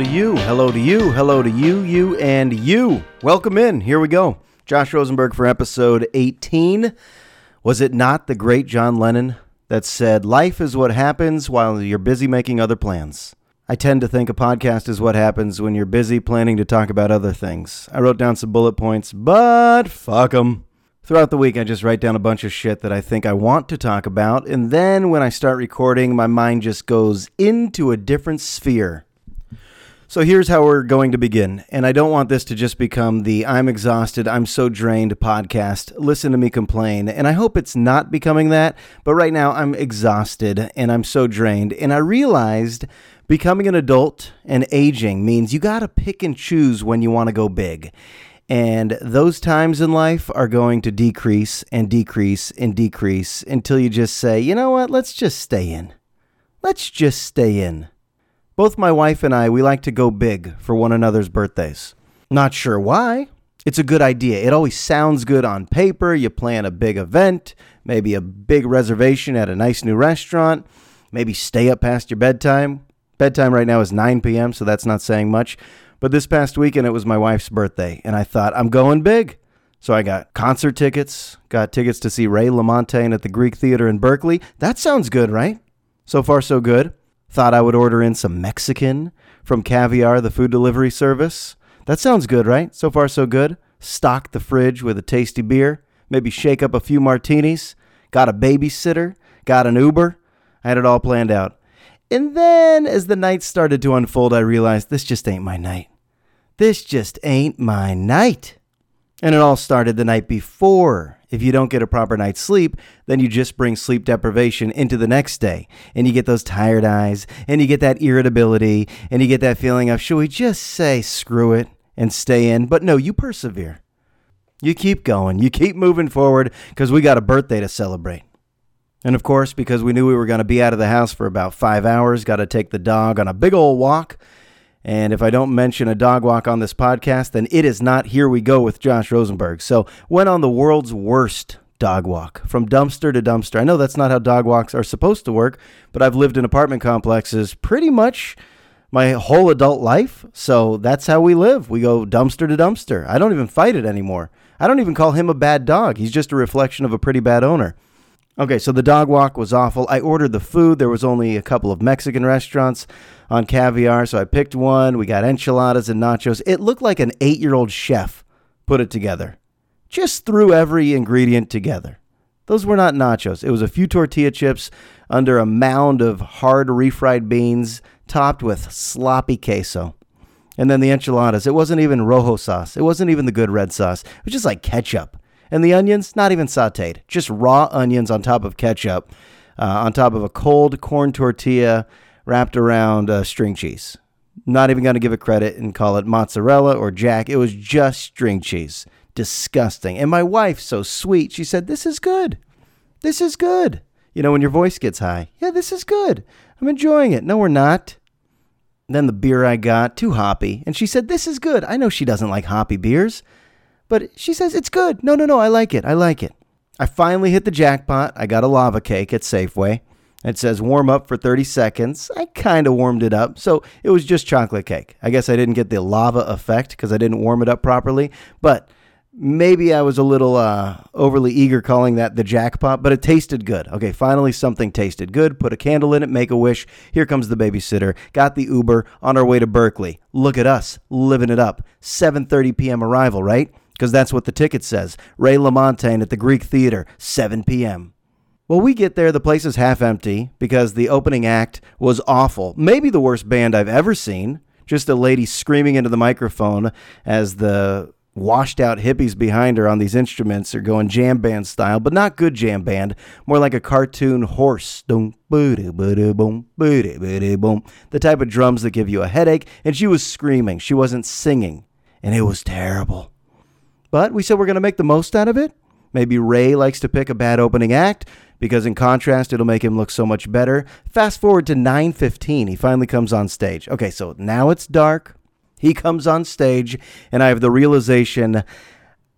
To you, hello to you, hello to you, you, and you. Welcome in. Here we go. Josh Rosenberg for episode 18. Was it not the great John Lennon that said, Life is what happens while you're busy making other plans? I tend to think a podcast is what happens when you're busy planning to talk about other things. I wrote down some bullet points, but fuck them. Throughout the week, I just write down a bunch of shit that I think I want to talk about, and then when I start recording, my mind just goes into a different sphere. So here's how we're going to begin. And I don't want this to just become the I'm exhausted, I'm so drained podcast. Listen to me complain. And I hope it's not becoming that. But right now, I'm exhausted and I'm so drained. And I realized becoming an adult and aging means you got to pick and choose when you want to go big. And those times in life are going to decrease and decrease and decrease until you just say, you know what, let's just stay in. Let's just stay in. Both my wife and I, we like to go big for one another's birthdays. Not sure why. It's a good idea. It always sounds good on paper. You plan a big event, maybe a big reservation at a nice new restaurant, maybe stay up past your bedtime. Bedtime right now is 9 p.m., so that's not saying much. But this past weekend, it was my wife's birthday, and I thought, I'm going big. So I got concert tickets, got tickets to see Ray LaMontagne at the Greek Theater in Berkeley. That sounds good, right? So far, so good. Thought I would order in some Mexican from Caviar, the food delivery service. That sounds good, right? So far, so good. Stock the fridge with a tasty beer. Maybe shake up a few martinis. Got a babysitter. Got an Uber. I had it all planned out. And then, as the night started to unfold, I realized this just ain't my night. This just ain't my night. And it all started the night before. If you don't get a proper night's sleep, then you just bring sleep deprivation into the next day. And you get those tired eyes, and you get that irritability, and you get that feeling of, should we just say screw it and stay in? But no, you persevere. You keep going. You keep moving forward because we got a birthday to celebrate. And of course, because we knew we were going to be out of the house for about five hours, got to take the dog on a big old walk. And if I don't mention a dog walk on this podcast, then it is not Here We Go with Josh Rosenberg. So, went on the world's worst dog walk from dumpster to dumpster. I know that's not how dog walks are supposed to work, but I've lived in apartment complexes pretty much my whole adult life. So, that's how we live. We go dumpster to dumpster. I don't even fight it anymore. I don't even call him a bad dog. He's just a reflection of a pretty bad owner. Okay, so the dog walk was awful. I ordered the food. There was only a couple of Mexican restaurants on caviar, so I picked one. We got enchiladas and nachos. It looked like an eight year old chef put it together. Just threw every ingredient together. Those were not nachos. It was a few tortilla chips under a mound of hard refried beans topped with sloppy queso. And then the enchiladas. It wasn't even rojo sauce. It wasn't even the good red sauce. It was just like ketchup. And the onions, not even sauteed, just raw onions on top of ketchup, uh, on top of a cold corn tortilla wrapped around uh, string cheese. Not even going to give it credit and call it mozzarella or jack. It was just string cheese. Disgusting. And my wife, so sweet, she said, This is good. This is good. You know, when your voice gets high, yeah, this is good. I'm enjoying it. No, we're not. Then the beer I got, too hoppy. And she said, This is good. I know she doesn't like hoppy beers. But she says it's good. No, no, no, I like it. I like it. I finally hit the jackpot. I got a lava cake at Safeway. It says warm up for 30 seconds. I kind of warmed it up. So it was just chocolate cake. I guess I didn't get the lava effect because I didn't warm it up properly. But maybe I was a little uh, overly eager calling that the jackpot, but it tasted good. Okay, finally something tasted good. Put a candle in it, make a wish. Here comes the babysitter. Got the Uber on our way to Berkeley. Look at us living it up. 7:30 p.m. arrival, right? Because that's what the ticket says. Ray LaMontagne at the Greek Theater, 7 p.m. Well, we get there, the place is half empty because the opening act was awful. Maybe the worst band I've ever seen. Just a lady screaming into the microphone as the washed out hippies behind her on these instruments are going jam band style, but not good jam band, more like a cartoon horse. The type of drums that give you a headache, and she was screaming. She wasn't singing, and it was terrible. But we said we're going to make the most out of it. Maybe Ray likes to pick a bad opening act because in contrast it'll make him look so much better. Fast forward to 9:15, he finally comes on stage. Okay, so now it's dark. He comes on stage and I have the realization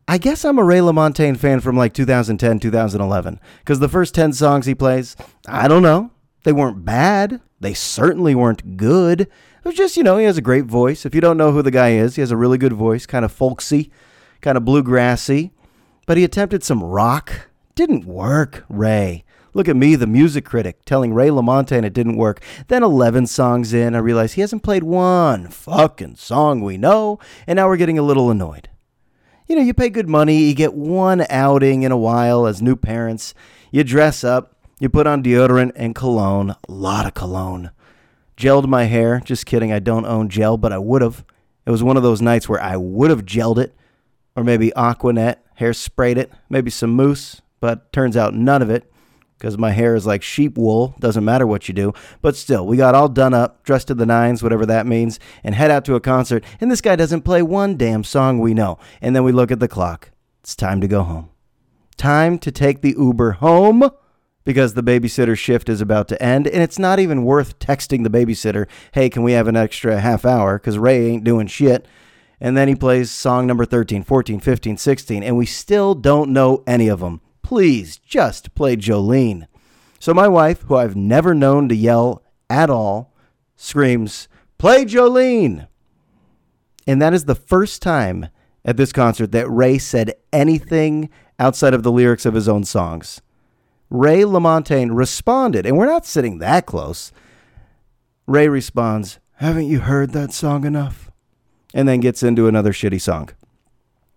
I guess I'm a Ray LaMontagne fan from like 2010, 2011 because the first 10 songs he plays, I don't know. They weren't bad. They certainly weren't good. It was just, you know, he has a great voice. If you don't know who the guy is, he has a really good voice, kind of folksy, kind of bluegrassy. But he attempted some rock. Didn't work, Ray. Look at me, the music critic, telling Ray LaMontagne it didn't work. Then 11 songs in, I realized he hasn't played one fucking song we know, and now we're getting a little annoyed. You know, you pay good money, you get one outing in a while as new parents, you dress up, you put on deodorant and cologne, a lot of cologne. Gelled my hair, just kidding, I don't own gel, but I would have. It was one of those nights where I would have gelled it, or maybe Aquanet, hair sprayed it, maybe some mousse, but turns out none of it because my hair is like sheep wool. Doesn't matter what you do. But still, we got all done up, dressed to the nines, whatever that means, and head out to a concert. And this guy doesn't play one damn song we know. And then we look at the clock. It's time to go home. Time to take the Uber home because the babysitter shift is about to end. And it's not even worth texting the babysitter, hey, can we have an extra half hour? Because Ray ain't doing shit. And then he plays song number 13, 14, 15, 16, and we still don't know any of them please just play Jolene. So my wife, who I've never known to yell at all, screams, Play Jolene! And that is the first time at this concert that Ray said anything outside of the lyrics of his own songs. Ray LaMontagne responded, and we're not sitting that close. Ray responds, Haven't you heard that song enough? And then gets into another shitty song.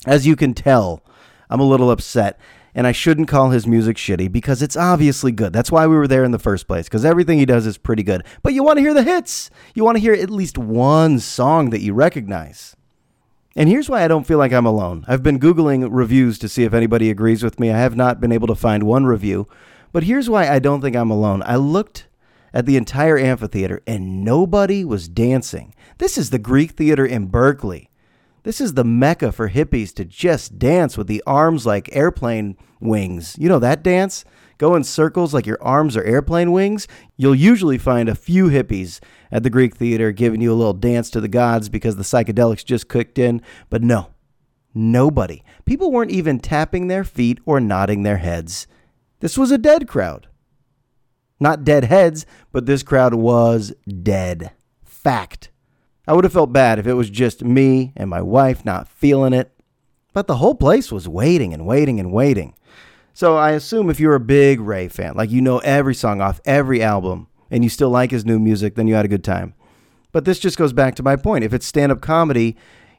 As you can tell, I'm a little upset and I shouldn't call his music shitty because it's obviously good. That's why we were there in the first place because everything he does is pretty good. But you want to hear the hits. You want to hear at least one song that you recognize. And here's why I don't feel like I'm alone. I've been Googling reviews to see if anybody agrees with me. I have not been able to find one review. But here's why I don't think I'm alone. I looked at the entire amphitheater and nobody was dancing. This is the Greek Theater in Berkeley. This is the mecca for hippies to just dance with the arms like airplane wings. You know that dance? Go in circles like your arms are airplane wings. You'll usually find a few hippies at the Greek theater giving you a little dance to the gods because the psychedelics just kicked in. But no, nobody. People weren't even tapping their feet or nodding their heads. This was a dead crowd. Not dead heads, but this crowd was dead. Fact. I would have felt bad if it was just me and my wife not feeling it. But the whole place was waiting and waiting and waiting. So I assume if you're a big Ray fan, like you know every song off every album, and you still like his new music, then you had a good time. But this just goes back to my point. If it's stand up comedy,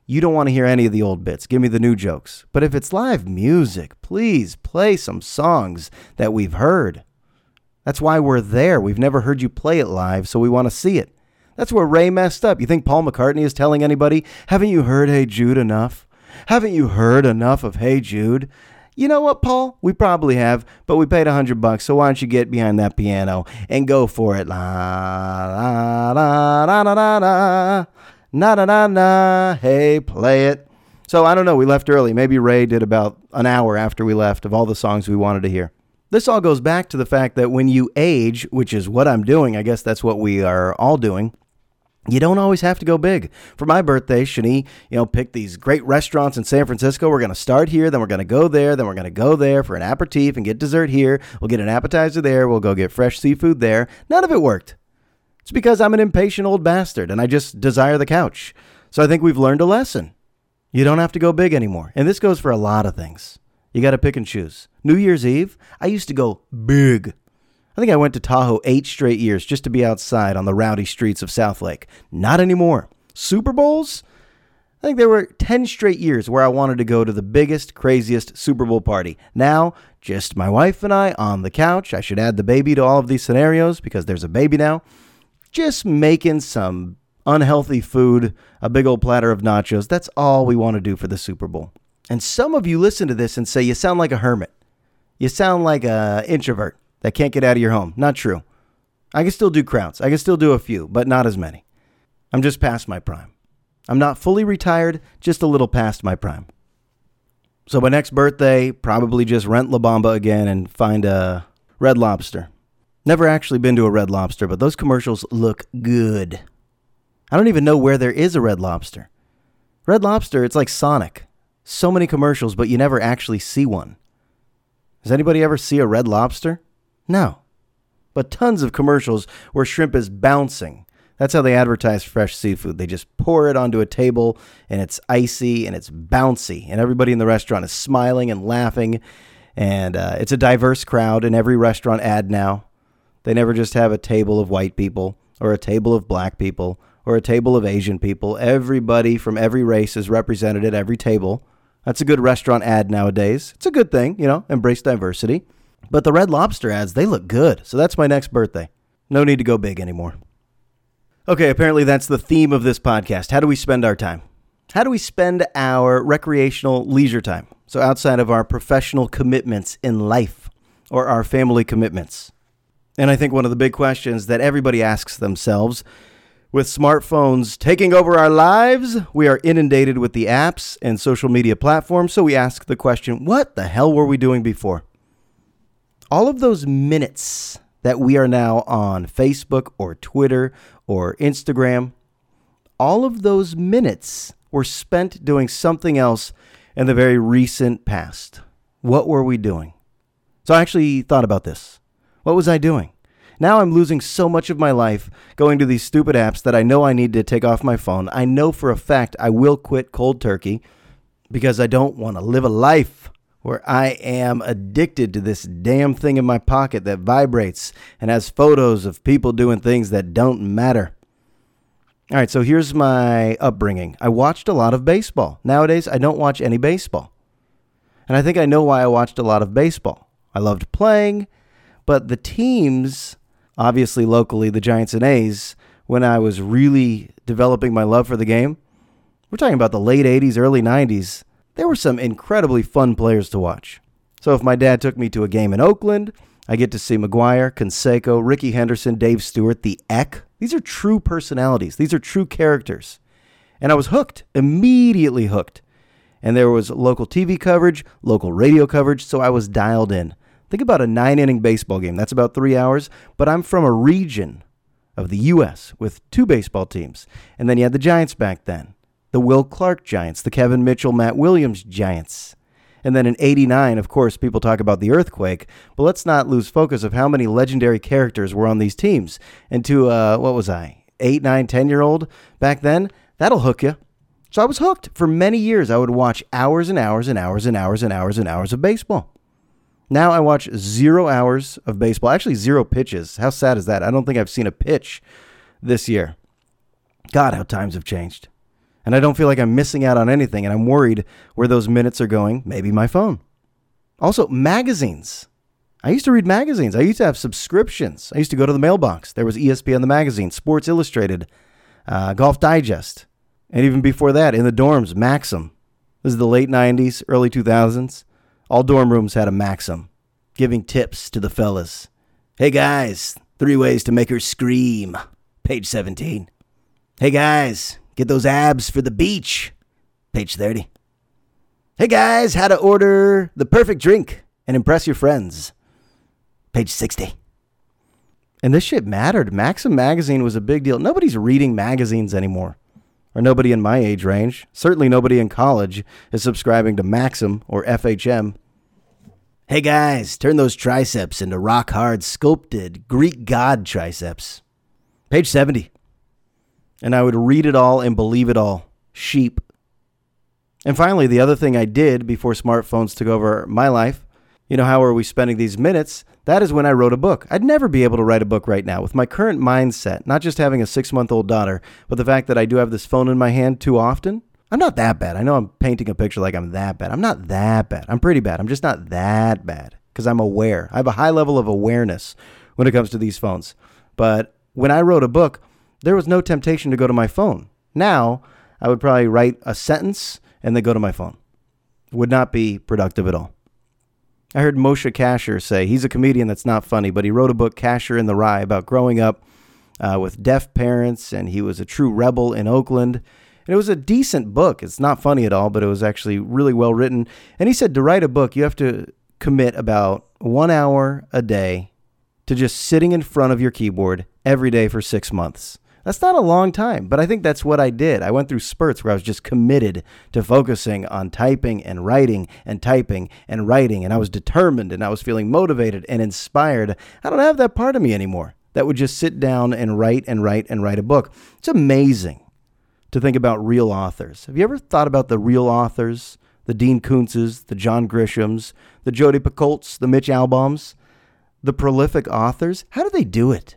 you don't want to hear any of the old bits. Give me the new jokes. But if it's live music, please play some songs that we've heard. That's why we're there. We've never heard you play it live, so we want to see it. That's where Ray messed up. You think Paul McCartney is telling anybody, haven't you heard Hey Jude enough? Haven't you heard enough of Hey Jude? You know what, Paul? We probably have, but we paid a hundred bucks, so why don't you get behind that piano and go for it? La la la la la la la na na na na. Hey, play it. So I don't know. We left early. Maybe Ray did about an hour after we left of all the songs we wanted to hear. This all goes back to the fact that when you age, which is what I'm doing, I guess that's what we are all doing you don't always have to go big. For my birthday, Shani, you know, picked these great restaurants in San Francisco. We're going to start here, then we're going to go there, then we're going to go there for an aperitif and get dessert here. We'll get an appetizer there. We'll go get fresh seafood there. None of it worked. It's because I'm an impatient old bastard and I just desire the couch. So I think we've learned a lesson. You don't have to go big anymore. And this goes for a lot of things. You got to pick and choose. New Year's Eve, I used to go big. I think I went to Tahoe eight straight years just to be outside on the rowdy streets of Southlake. Not anymore. Super Bowls? I think there were 10 straight years where I wanted to go to the biggest, craziest Super Bowl party. Now, just my wife and I on the couch. I should add the baby to all of these scenarios because there's a baby now. Just making some unhealthy food, a big old platter of nachos. That's all we want to do for the Super Bowl. And some of you listen to this and say, you sound like a hermit. You sound like an introvert that can't get out of your home. Not true. I can still do crowds. I can still do a few, but not as many. I'm just past my prime. I'm not fully retired, just a little past my prime. So my next birthday, probably just rent La Bamba again and find a Red Lobster. Never actually been to a Red Lobster, but those commercials look good. I don't even know where there is a Red Lobster. Red Lobster, it's like Sonic. So many commercials, but you never actually see one. Does anybody ever see a Red Lobster? No. But tons of commercials where shrimp is bouncing. That's how they advertise fresh seafood. They just pour it onto a table and it's icy and it's bouncy, and everybody in the restaurant is smiling and laughing. And uh, it's a diverse crowd in every restaurant ad now. They never just have a table of white people or a table of black people or a table of Asian people. Everybody from every race is represented at every table. That's a good restaurant ad nowadays. It's a good thing, you know, embrace diversity. But the Red Lobster ads, they look good. So that's my next birthday. No need to go big anymore. Okay, apparently that's the theme of this podcast. How do we spend our time? How do we spend our recreational leisure time? So, outside of our professional commitments in life or our family commitments. And I think one of the big questions that everybody asks themselves with smartphones taking over our lives, we are inundated with the apps and social media platforms. So, we ask the question what the hell were we doing before? All of those minutes that we are now on Facebook or Twitter or Instagram, all of those minutes were spent doing something else in the very recent past. What were we doing? So I actually thought about this. What was I doing? Now I'm losing so much of my life going to these stupid apps that I know I need to take off my phone. I know for a fact I will quit cold turkey because I don't want to live a life where I am addicted to this damn thing in my pocket that vibrates and has photos of people doing things that don't matter. All right, so here's my upbringing. I watched a lot of baseball. Nowadays, I don't watch any baseball. And I think I know why I watched a lot of baseball. I loved playing, but the teams, obviously locally, the Giants and A's, when I was really developing my love for the game, we're talking about the late 80s, early 90s, there were some incredibly fun players to watch. So if my dad took me to a game in Oakland, I get to see McGwire, Canseco, Rickey Henderson, Dave Stewart, the Eck. These are true personalities. These are true characters. And I was hooked, immediately hooked. And there was local TV coverage, local radio coverage, so I was dialed in. Think about a nine inning baseball game. That's about three hours, but I'm from a region of the U.S. with two baseball teams. And then you had the Giants back then the Will Clark Giants, the Kevin Mitchell, Matt Williams Giants. And then in 89, of course, people talk about the earthquake, but let's not lose focus of how many legendary characters were on these teams. And to, uh, what was I, eight, nine, 10 year old back then, that'll hook you. So I was hooked. For many years, I would watch hours and hours and hours and hours and hours and hours of baseball. Now I watch zero hours of baseball, actually, zero pitches. How sad is that? I don't think I've seen a pitch this year. God, how times have changed and I don't feel like I'm missing out on anything, and I'm worried where those minutes are going. Maybe my phone. Also, magazines. I used to read magazines. I used to have subscriptions. I used to go to the mailbox. There was ESPN the magazine, Sports Illustrated, uh, Golf Digest, and even before that, in the dorms, Maxim. This is the late 90s, early 2000s. All dorm rooms had a Maxim, giving tips to the fellas. Hey guys, three ways to make her scream. Page 17. Hey guys, Get those abs for the beach. Page 30. Hey guys, how to order the perfect drink and impress your friends. Page 60. And this shit mattered. Maxim magazine was a big deal. Nobody's reading magazines anymore. Or nobody in my age range. Certainly nobody in college is subscribing to Maxim or FHM. Hey guys, turn those triceps into rock hard sculpted Greek god triceps. Page 70 and I would read it all and believe it all. Sheep. And finally, the other thing I did before smartphones took over my life, you know, how are we spending these minutes? That is when I wrote a book. I'd never be able to write a book right now with my current mindset, not just having a six month old daughter, but the fact that I do have this phone in my hand too often. I'm not that bad. I know I'm painting a picture like I'm that bad. I'm not that bad. I'm pretty bad. I'm just not that bad because I'm aware. I have a high level of awareness when it comes to these phones. But when I wrote a book, there was no temptation to go to my phone. Now, I would probably write a sentence and then go to my phone. Would not be productive at all. I heard Moshe Kasher say he's a comedian that's not funny, but he wrote a book, Kasher in the Rye, about growing up uh, with deaf parents, and he was a true rebel in Oakland. And it was a decent book. It's not funny at all, but it was actually really well written. And he said to write a book, you have to commit about one hour a day to just sitting in front of your keyboard every day for six months. That's not a long time, but I think that's what I did. I went through spurts where I was just committed to focusing on typing and writing and typing and writing, and I was determined and I was feeling motivated and inspired. I don't have that part of me anymore. that would just sit down and write and write and write a book. It's amazing to think about real authors. Have you ever thought about the real authors? The Dean Koontzes, the John Grishams, the Jodi Picoults, the Mitch Alboms, the prolific authors? How do they do it?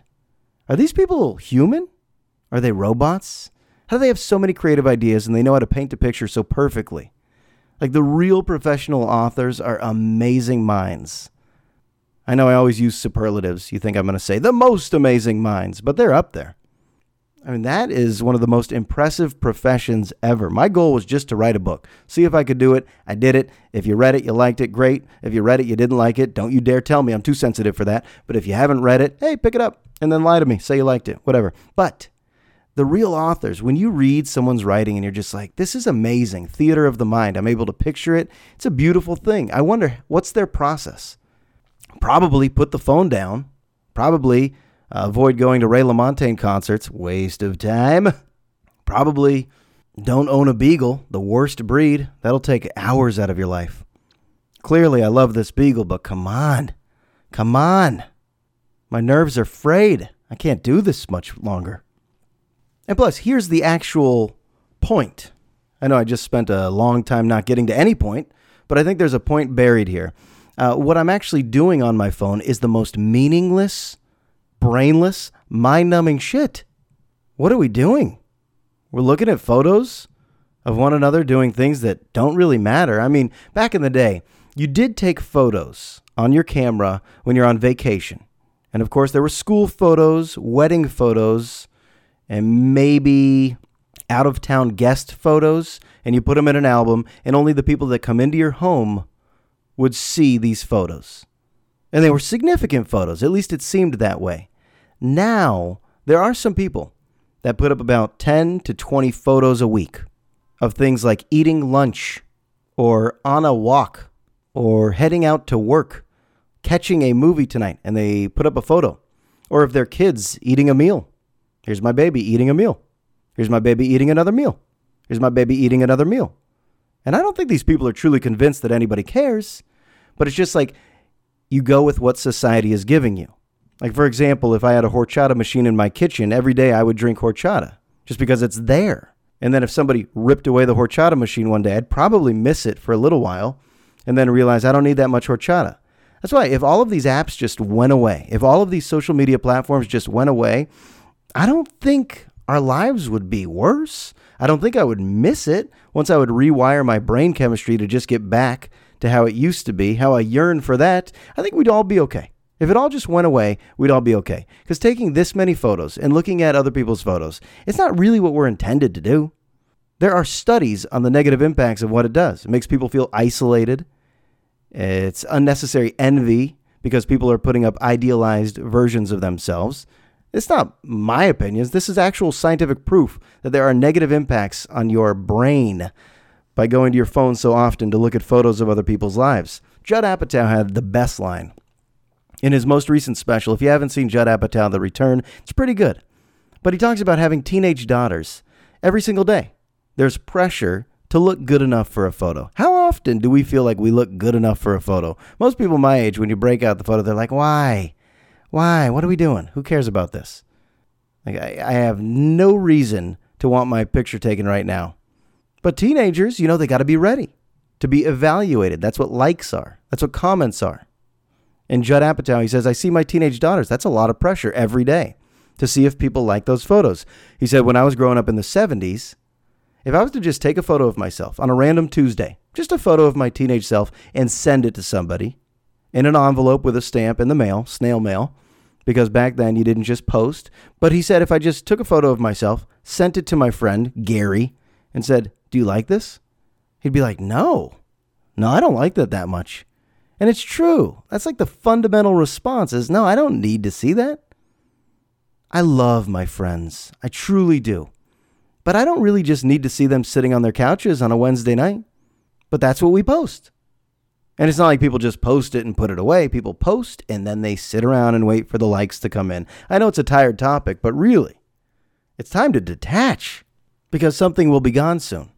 Are these people human? Are they robots? How do they have so many creative ideas and they know how to paint a picture so perfectly? Like the real professional authors are amazing minds. I know I always use superlatives. You think I'm going to say the most amazing minds, but they're up there. I mean, that is one of the most impressive professions ever. My goal was just to write a book, see if I could do it. I did it. If you read it, you liked it, great. If you read it, you didn't like it, don't you dare tell me. I'm too sensitive for that. But if you haven't read it, hey, pick it up and then lie to me. Say you liked it, whatever. But the real authors, when you read someone's writing and you're just like, this is amazing, theater of the mind, I'm able to picture it. It's a beautiful thing. I wonder what's their process? Probably put the phone down, probably uh, avoid going to Ray LaMontagne concerts, waste of time. Probably don't own a beagle, the worst breed. That'll take hours out of your life. Clearly, I love this beagle, but come on. Come on. My nerves are frayed. I can't do this much longer. And plus, here's the actual point. I know I just spent a long time not getting to any point, but I think there's a point buried here. Uh, what I'm actually doing on my phone is the most meaningless brainless, mind numbing shit. What are we doing? We're looking at photos of one another doing things that don't really matter. I mean, back in the day, you did take photos on your camera when you're on vacation. And of course, there were school photos, wedding photos, and maybe out of town guest photos. And you put them in an album, and only the people that come into your home would see these photos. And they were significant photos, at least it seemed that way. Now, there are some people that put up about 10 to 20 photos a week of things like eating lunch or on a walk or heading out to work, catching a movie tonight, and they put up a photo. Or of their kids eating a meal. Here's my baby eating a meal. Here's my baby eating another meal. Here's my baby eating another meal. And I don't think these people are truly convinced that anybody cares, but it's just like you go with what society is giving you. Like, for example, if I had a horchata machine in my kitchen, every day I would drink horchata just because it's there. And then if somebody ripped away the horchata machine one day, I'd probably miss it for a little while and then realize I don't need that much horchata. That's why if all of these apps just went away, if all of these social media platforms just went away, I don't think our lives would be worse. I don't think I would miss it once I would rewire my brain chemistry to just get back to how it used to be, how I yearn for that. I think we'd all be okay. If it all just went away, we'd all be okay. Because taking this many photos and looking at other people's photos, it's not really what we're intended to do. There are studies on the negative impacts of what it does. It makes people feel isolated. It's unnecessary envy because people are putting up idealized versions of themselves. It's not my opinions. This is actual scientific proof that there are negative impacts on your brain by going to your phone so often to look at photos of other people's lives. Judd Apatow had the best line in his most recent special. If you haven't seen Judd Apatow, The Return, it's pretty good. But he talks about having teenage daughters every single day. There's pressure to look good enough for a photo. How often do we feel like we look good enough for a photo? Most people my age, when you break out the photo, they're like, why? Why? What are we doing? Who cares about this? Like, I, I have no reason to want my picture taken right now. But teenagers, you know, they got to be ready to be evaluated. That's what likes are, that's what comments are. And Judd Apatow, he says, I see my teenage daughters. That's a lot of pressure every day to see if people like those photos. He said, when I was growing up in the 70s, if I was to just take a photo of myself on a random Tuesday, just a photo of my teenage self, and send it to somebody in an envelope with a stamp in the mail, snail mail, because back then you didn't just post. But he said, if I just took a photo of myself, sent it to my friend, Gary, and said, Do you like this? He'd be like, No, no, I don't like that that much. And it's true. That's like the fundamental response is no, I don't need to see that. I love my friends. I truly do. But I don't really just need to see them sitting on their couches on a Wednesday night. But that's what we post. And it's not like people just post it and put it away. People post and then they sit around and wait for the likes to come in. I know it's a tired topic, but really, it's time to detach because something will be gone soon.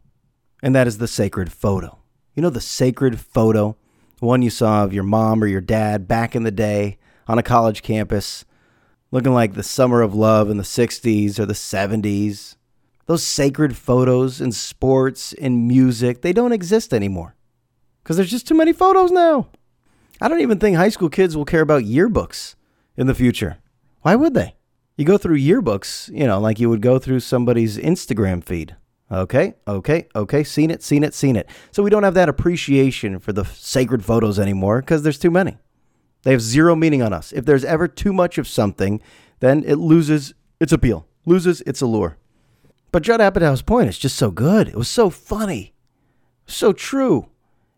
And that is the sacred photo. You know, the sacred photo one you saw of your mom or your dad back in the day on a college campus, looking like the summer of love in the 60s or the 70s. Those sacred photos in sports, in music, they don't exist anymore because there's just too many photos now. I don't even think high school kids will care about yearbooks in the future. Why would they? You go through yearbooks, you know, like you would go through somebody's Instagram feed. Okay, okay, okay, seen it, seen it, seen it. So we don't have that appreciation for the sacred photos anymore because there's too many. They have zero meaning on us. If there's ever too much of something, then it loses its appeal, loses its allure. But Judd Apatow's point is just so good. It was so funny, so true.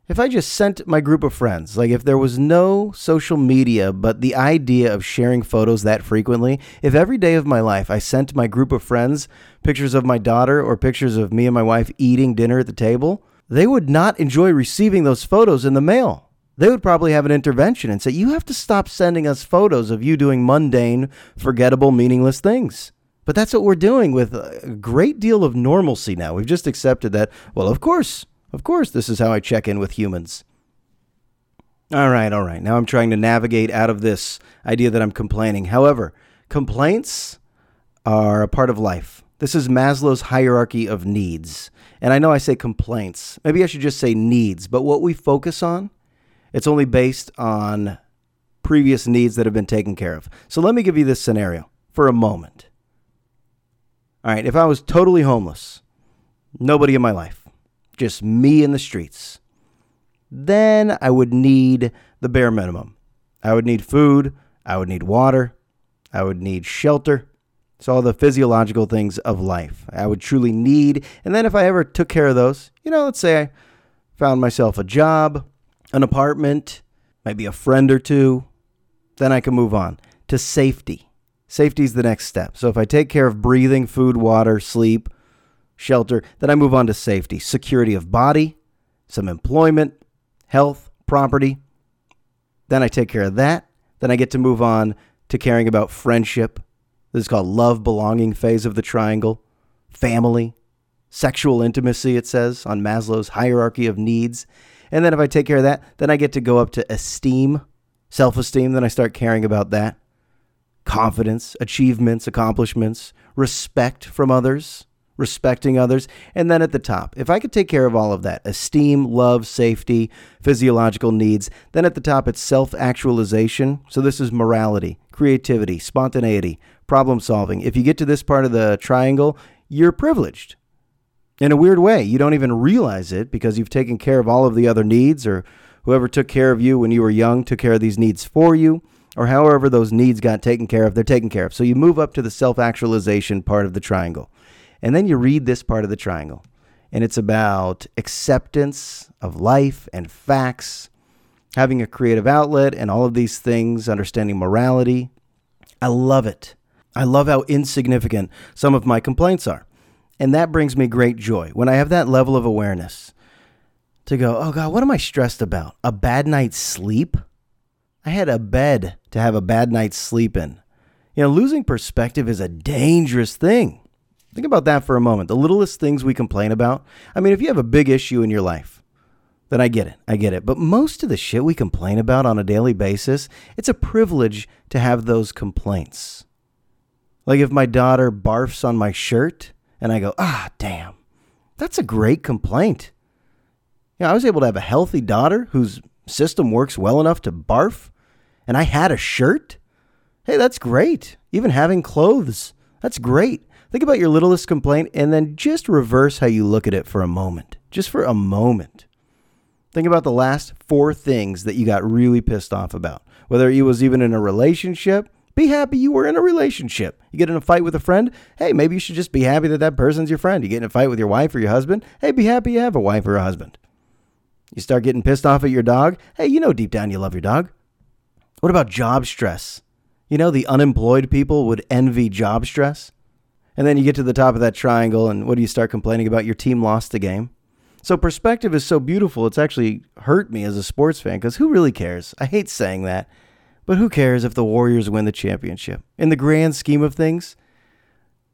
If I just sent my group of friends, like if there was no social media, but the idea of sharing photos that frequently, if every day of my life I sent my group of friends pictures of my daughter or pictures of me and my wife eating dinner at the table, they would not enjoy receiving those photos in the mail. They would probably have an intervention and say, You have to stop sending us photos of you doing mundane, forgettable, meaningless things. But that's what we're doing with a great deal of normalcy now. We've just accepted that, well, of course, of course, this is how I check in with humans. All right, all right. Now I'm trying to navigate out of this idea that I'm complaining. However, complaints are a part of life. This is Maslow's hierarchy of needs. And I know I say complaints. Maybe I should just say needs, but what we focus on, it's only based on previous needs that have been taken care of. So let me give you this scenario for a moment. All right, if I was totally homeless, nobody in my life, just me in the streets, then I would need the bare minimum. I would need food, I would need water, I would need shelter. So all the physiological things of life I would truly need. And then if I ever took care of those, you know, let's say I found myself a job, an apartment, maybe a friend or two, then I can move on to safety. Safety is the next step. So if I take care of breathing, food, water, sleep, shelter, then I move on to safety, security of body, some employment, health, property. Then I take care of that. Then I get to move on to caring about friendship. This is called love belonging phase of the triangle, family, sexual intimacy, it says on Maslow's hierarchy of needs. And then if I take care of that, then I get to go up to esteem, self esteem. Then I start caring about that confidence, achievements, accomplishments, respect from others, respecting others. And then at the top, if I could take care of all of that esteem, love, safety, physiological needs then at the top, it's self actualization. So this is morality, creativity, spontaneity, problem solving. If you get to this part of the triangle, you're privileged. In a weird way, you don't even realize it because you've taken care of all of the other needs, or whoever took care of you when you were young took care of these needs for you or however those needs got taken care of, they're taken care of. So you move up to the self actualization part of the triangle. And then you read this part of the triangle. And it's about acceptance of life and facts, having a creative outlet, and all of these things, understanding morality. I love it. I love how insignificant some of my complaints are. And that brings me great joy when I have that level of awareness to go, oh God, what am I stressed about? A bad night's sleep? I had a bed to have a bad night's sleep in. You know, losing perspective is a dangerous thing. Think about that for a moment. The littlest things we complain about. I mean, if you have a big issue in your life, then I get it. I get it. But most of the shit we complain about on a daily basis, it's a privilege to have those complaints. Like if my daughter barfs on my shirt and I go, ah, damn, that's a great complaint. Yeah, I was able to have a healthy daughter whose system works well enough to barf and I had a shirt, hey, that's great. Even having clothes, that's great. Think about your littlest complaint and then just reverse how you look at it for a moment. Just for a moment. Think about the last four things that you got really pissed off about. Whether you was even in a relationship, be happy you were in a relationship. You get in a fight with a friend, hey, maybe you should just be happy that that person's your friend. You get in a fight with your wife or your husband, hey, be happy you have a wife or a husband. You start getting pissed off at your dog, hey, you know deep down you love your dog. What about job stress? You know, the unemployed people would envy job stress. And then you get to the top of that triangle, and what do you start complaining about? Your team lost the game. So perspective is so beautiful. It's actually hurt me as a sports fan because who really cares? I hate saying that, but who cares if the Warriors win the championship? In the grand scheme of things,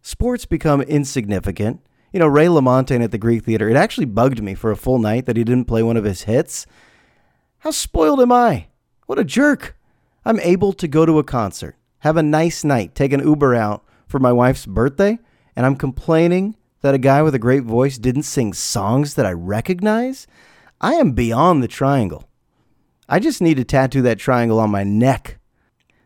sports become insignificant. You know, Ray LaMontagne at the Greek Theater, it actually bugged me for a full night that he didn't play one of his hits. How spoiled am I? What a jerk. I'm able to go to a concert have a nice night, take an Uber out for my wife's birthday, and I'm complaining that a guy with a great voice didn't sing songs that I recognize? I am beyond the triangle. I just need to tattoo that triangle on my neck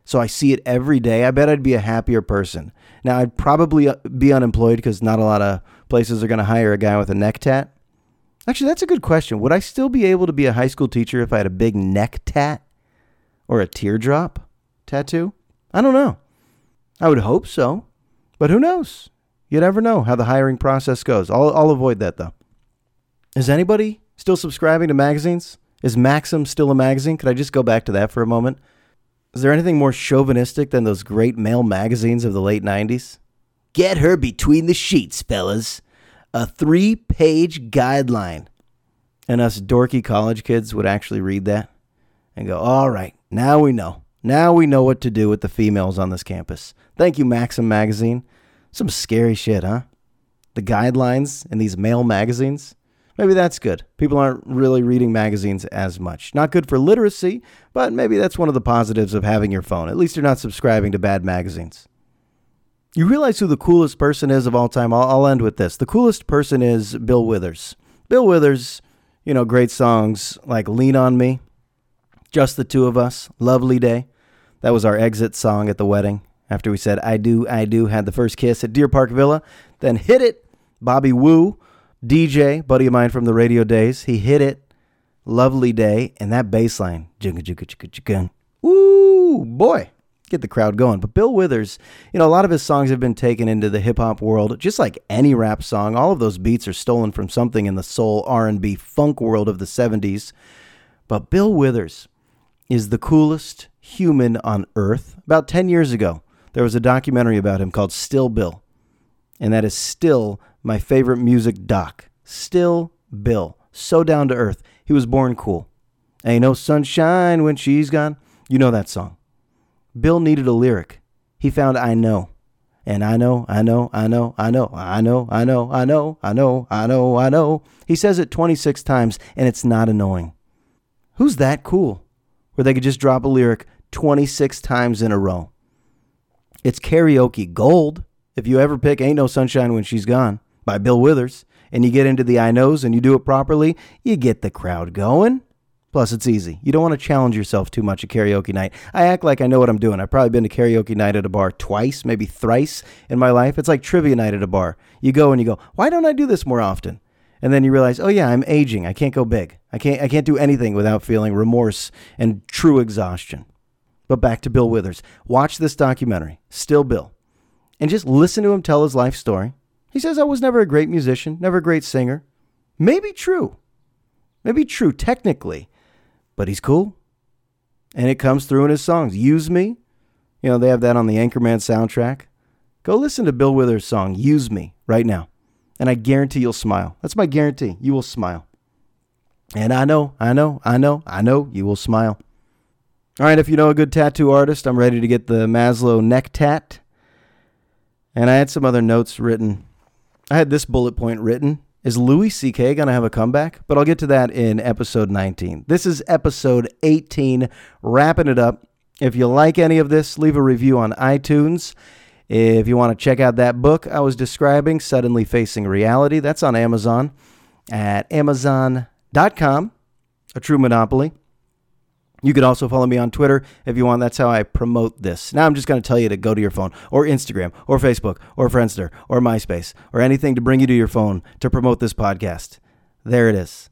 so I see it every day. I bet I'd be a happier person. Now, I'd probably uh, be unemployed because not a lot of places are going to hire a guy with a neck tat. Actually, that's a good question. Would I still be able to be a high school teacher if I had a big neck tat or a teardrop tattoo? I don't know. I would hope so, but who knows? You never know how the hiring process goes. I'll, I'll avoid that though. Is anybody still subscribing to magazines? Is Maxim still a magazine? Could I just go back to that for a moment? Is there anything more chauvinistic than those great male magazines of the late 90s? Get her between the sheets, fellas a three page guideline. And us dorky college kids would actually read that and go, all right, now we know. Now we know what to do with the females on this campus. Thank you, Maxim Magazine. Some scary shit, huh? The guidelines in these male magazines. Maybe that's good. People aren't really reading magazines as much. Not good for literacy, but maybe that's one of the positives of having your phone. At least you're not subscribing to bad magazines. You realize who the coolest person is of all time? I'll, I'll end with this. The coolest person is Bill Withers. Bill Withers, you know, great songs like Lean on Me, Just the Two of Us, Lovely Day. That was our exit song at the wedding after we said, I do, I do, had the first kiss at Deer Park Villa. Then hit it, Bobby Wu, DJ, buddy of mine from the radio days. He hit it, Lovely Day, and that bass line. Ooh, boy get the crowd going. But Bill Withers, you know, a lot of his songs have been taken into the hip hop world, just like any rap song. All of those beats are stolen from something in the soul, R&B, funk world of the 70s. But Bill Withers is the coolest human on earth. About 10 years ago, there was a documentary about him called Still Bill. And that is still my favorite music doc. Still Bill. So down to earth. He was born cool. Ain't no sunshine when she's gone. You know that song. Bill needed a lyric. He found I know. And I know, I know, I know, I know, I know, I know, I know, I know, I know, I know. He says it 26 times and it's not annoying. Who's that cool? Where they could just drop a lyric 26 times in a row. It's karaoke gold. If you ever pick Ain't No Sunshine When She's Gone by Bill Withers and you get into the I knows and you do it properly, you get the crowd going. Plus, it's easy. You don't want to challenge yourself too much at karaoke night. I act like I know what I'm doing. I've probably been to karaoke night at a bar twice, maybe thrice in my life. It's like trivia night at a bar. You go and you go, why don't I do this more often? And then you realize, oh yeah, I'm aging. I can't go big. I can't I can't do anything without feeling remorse and true exhaustion. But back to Bill Withers. Watch this documentary, Still Bill, and just listen to him tell his life story. He says I was never a great musician, never a great singer. Maybe true. Maybe true technically but he's cool. And it comes through in his songs. Use Me. You know, they have that on the Anchorman soundtrack. Go listen to Bill Withers' song, Use Me, right now. And I guarantee you'll smile. That's my guarantee. You will smile. And I know, I know, I know, I know you will smile. All right, if you know a good tattoo artist, I'm ready to get the Maslow neck tat. And I had some other notes written. I had this bullet point written is Louis C.K. going to have a comeback? But I'll get to that in episode 19. This is episode 18, wrapping it up. If you like any of this, leave a review on iTunes. If you want to check out that book I was describing, Suddenly Facing Reality, that's on Amazon at amazon.com, a true monopoly. You could also follow me on Twitter if you want. That's how I promote this. Now I'm just going to tell you to go to your phone or Instagram or Facebook or Friendster or MySpace or anything to bring you to your phone to promote this podcast. There it is.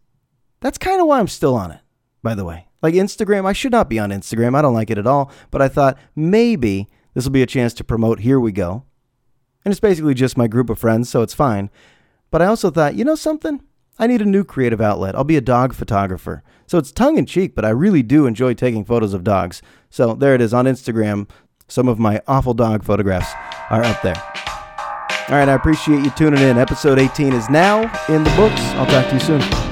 That's kind of why I'm still on it, by the way. Like Instagram, I should not be on Instagram. I don't like it at all. But I thought maybe this will be a chance to promote Here We Go. And it's basically just my group of friends, so it's fine. But I also thought, you know something? I need a new creative outlet. I'll be a dog photographer. So it's tongue in cheek, but I really do enjoy taking photos of dogs. So there it is on Instagram. Some of my awful dog photographs are up there. All right, I appreciate you tuning in. Episode 18 is now in the books. I'll talk to you soon.